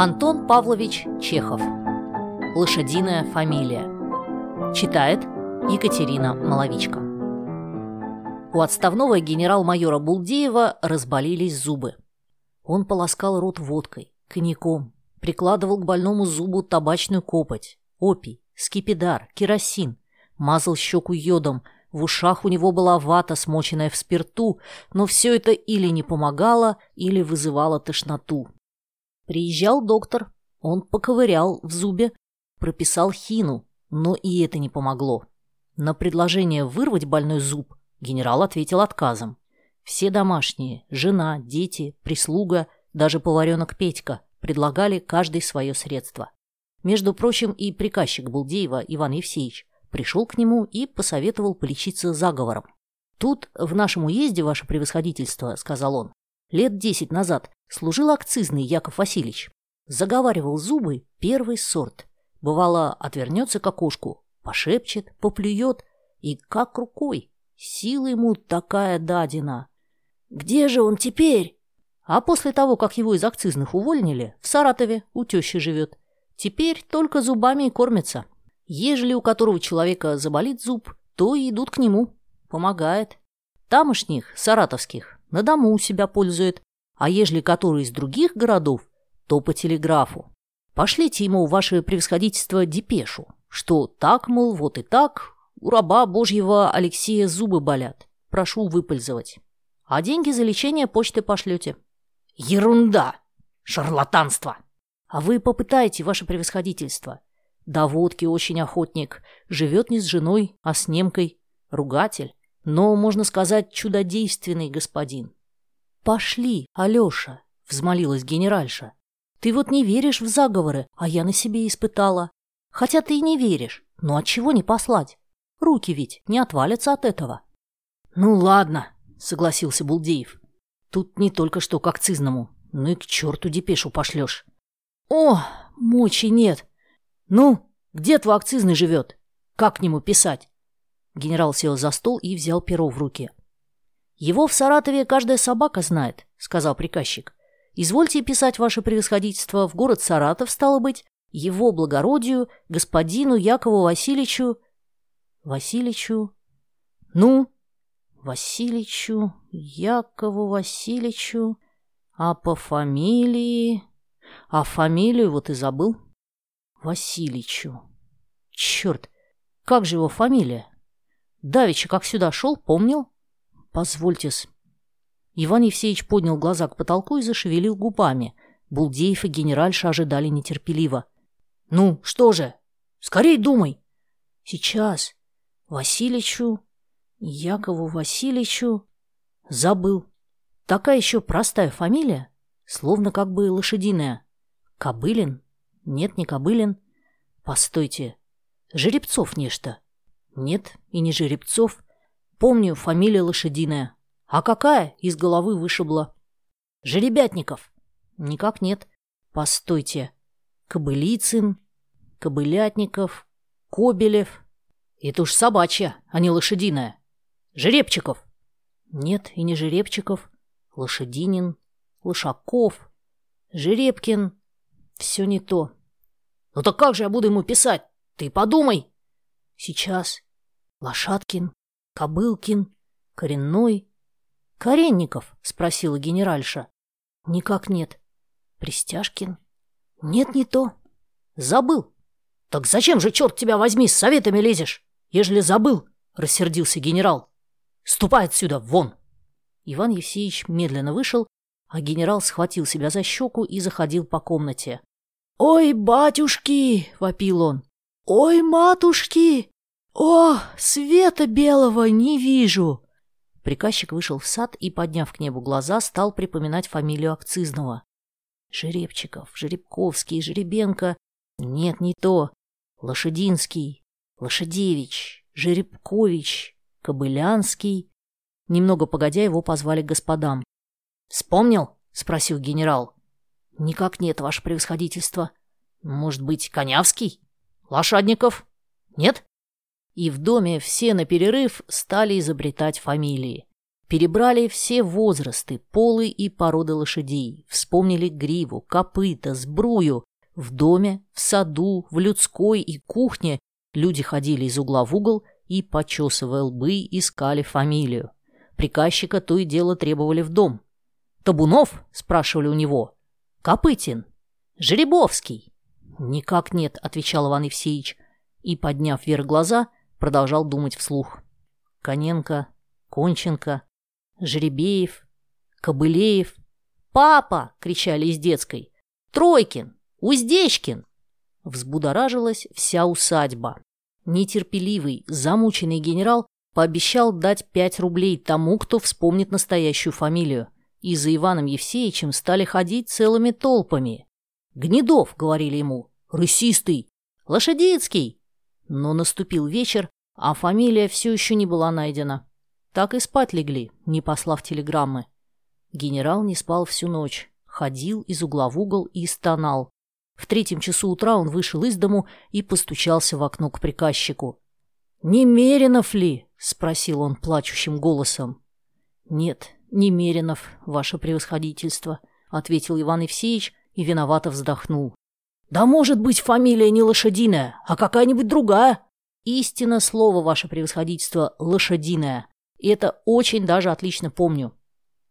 Антон Павлович Чехов. Лошадиная фамилия. Читает Екатерина Маловичка. У отставного генерал-майора Булдеева разболелись зубы. Он полоскал рот водкой, коньяком, прикладывал к больному зубу табачную копоть, опий, скипидар, керосин, мазал щеку йодом, в ушах у него была вата, смоченная в спирту, но все это или не помогало, или вызывало тошноту. Приезжал доктор, он поковырял в зубе, прописал хину, но и это не помогло. На предложение вырвать больной зуб генерал ответил отказом. Все домашние, жена, дети, прислуга, даже поваренок Петька предлагали каждый свое средство. Между прочим, и приказчик Булдеева Иван Евсеевич пришел к нему и посоветовал полечиться заговором. «Тут, в нашем уезде, ваше превосходительство», — сказал он, — «лет десять назад служил акцизный Яков Васильевич. Заговаривал зубы первый сорт. Бывало, отвернется к окошку, пошепчет, поплюет, и как рукой. Сила ему такая дадина. Где же он теперь? А после того, как его из акцизных увольнили, в Саратове у тещи живет. Теперь только зубами и кормится. Ежели у которого человека заболит зуб, то и идут к нему. Помогает. Тамошних, саратовских, на дому у себя пользует а ежели который из других городов, то по телеграфу. Пошлите ему, ваше превосходительство, депешу, что так, мол, вот и так, у раба божьего Алексея зубы болят, прошу выпользовать. А деньги за лечение почты пошлете. Ерунда! Шарлатанство! А вы попытайте, ваше превосходительство. До водки очень охотник, живет не с женой, а с немкой, ругатель, но, можно сказать, чудодейственный господин. «Пошли, Алеша!» — взмолилась генеральша. «Ты вот не веришь в заговоры, а я на себе испытала. Хотя ты и не веришь, но от чего не послать? Руки ведь не отвалятся от этого». «Ну ладно», — согласился Булдеев. «Тут не только что к акцизному, ну и к черту депешу пошлешь». «О, мочи нет! Ну, где твой акцизный живет? Как к нему писать?» Генерал сел за стол и взял перо в руки. «Его в Саратове каждая собака знает», — сказал приказчик. «Извольте писать ваше превосходительство в город Саратов, стало быть, его благородию, господину Якову Васильевичу...» «Васильевичу...» «Ну?» «Васильевичу, Якову Васильевичу...» «А по фамилии...» «А фамилию вот и забыл». «Васильевичу...» «Черт, как же его фамилия?» Давича, как сюда шел, помнил?» «Позвольте-с». Иван Евсеевич поднял глаза к потолку и зашевелил губами. Булдеев и генеральша ожидали нетерпеливо. «Ну, что же? Скорей думай!» «Сейчас. Васильичу, Якову Васильевичу...» «Забыл. Такая еще простая фамилия, словно как бы лошадиная. Кобылин? Нет, не Кобылин. Постойте. Жеребцов нечто? Нет, и не Жеребцов. Помню, фамилия лошадиная. А какая? Из головы вышибла. Жеребятников. Никак нет. Постойте. Кобылицын, Кобылятников, Кобелев. Это уж собачья, а не лошадиная. Жеребчиков. Нет, и не Жеребчиков. Лошадинин, Лошаков, Жеребкин. Все не то. Ну так как же я буду ему писать? Ты подумай. Сейчас. Лошадкин, Кобылкин, Коренной. Коренников, спросила генеральша. Никак нет. Пристяжкин. Нет, не то. Забыл. Так зачем же, черт тебя возьми, с советами лезешь, ежели забыл? Рассердился генерал. Ступай отсюда, вон. Иван Евсеевич медленно вышел, а генерал схватил себя за щеку и заходил по комнате. «Ой, батюшки!» — вопил он. «Ой, матушки! «О, света белого не вижу!» Приказчик вышел в сад и, подняв к небу глаза, стал припоминать фамилию акцизного. Жеребчиков, Жеребковский, Жеребенко. Нет, не то. Лошадинский, Лошадевич, Жеребкович, Кобылянский. Немного погодя его позвали к господам. «Вспомнил?» — спросил генерал. «Никак нет, ваше превосходительство. Может быть, Конявский? Лошадников? Нет?» И в доме все на перерыв стали изобретать фамилии. Перебрали все возрасты, полы и породы лошадей, вспомнили гриву, копыта, сбрую. В доме, в саду, в людской и кухне люди ходили из угла в угол и, почесывая лбы, искали фамилию. Приказчика то и дело требовали в дом. «Табунов?» – спрашивали у него. «Копытин». «Жеребовский». «Никак нет», – отвечал Иван Евсеевич. И, подняв вверх глаза, продолжал думать вслух. Коненко, Конченко, Жеребеев, Кобылеев. «Папа!» — кричали из детской. «Тройкин! Уздечкин!» Взбудоражилась вся усадьба. Нетерпеливый, замученный генерал пообещал дать пять рублей тому, кто вспомнит настоящую фамилию. И за Иваном Евсеевичем стали ходить целыми толпами. «Гнедов», — говорили ему, — «рысистый», «Лошадицкий». Но наступил вечер, а фамилия все еще не была найдена. Так и спать легли, не послав телеграммы. Генерал не спал всю ночь, ходил из угла в угол и стонал. В третьем часу утра он вышел из дому и постучался в окно к приказчику. «Немеренов ли?» — спросил он плачущим голосом. «Нет, Немеренов, ваше превосходительство», — ответил Иван Евсеевич и виновато вздохнул. «Да может быть фамилия не лошадиная, а какая-нибудь другая?» «Истинно слово, ваше превосходительство, лошадиная. И это очень даже отлично помню.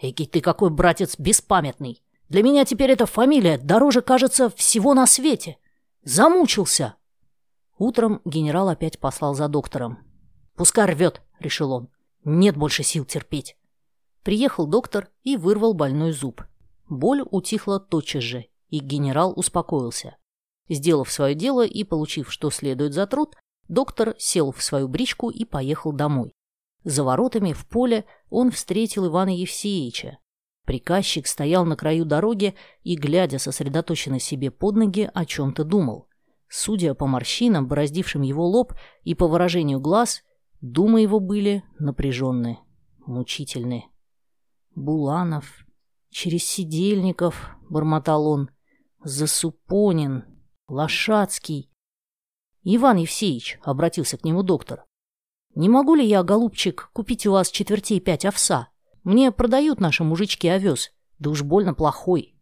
Эки ты какой братец беспамятный. Для меня теперь эта фамилия дороже, кажется, всего на свете. Замучился. Утром генерал опять послал за доктором. «Пускай рвет», — решил он. «Нет больше сил терпеть». Приехал доктор и вырвал больной зуб. Боль утихла тотчас же, и генерал успокоился. Сделав свое дело и получив, что следует за труд, доктор сел в свою бричку и поехал домой. За воротами в поле он встретил Ивана Евсеевича. Приказчик стоял на краю дороги и, глядя сосредоточенно себе под ноги, о чем-то думал. Судя по морщинам, бороздившим его лоб, и по выражению глаз, думы его были напряженные, мучительные. «Буланов, через Сидельников», — бормотал он, — «Засупонин, Лошадский». «Иван Евсеевич», — обратился к нему доктор, «Не могу ли я, голубчик, купить у вас четвертей пять овса? Мне продают наши мужички овес, да уж больно плохой».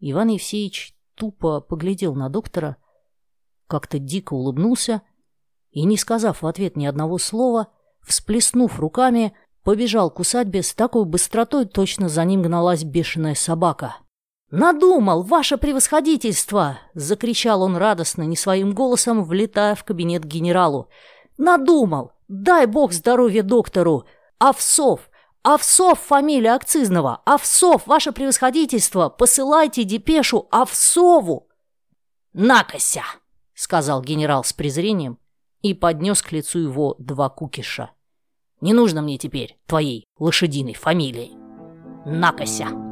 Иван Евсеевич тупо поглядел на доктора, как-то дико улыбнулся и, не сказав в ответ ни одного слова, всплеснув руками, побежал к усадьбе с такой быстротой, точно за ним гналась бешеная собака. «Надумал, ваше превосходительство!» — закричал он радостно, не своим голосом, влетая в кабинет генералу. «Надумал! Дай бог здоровья доктору! Овсов! Овсов фамилия акцизного! Овсов, ваше превосходительство! Посылайте депешу Овсову!» «Накося!» — сказал генерал с презрением и поднес к лицу его два кукиша. «Не нужно мне теперь твоей лошадиной фамилии. Накося!»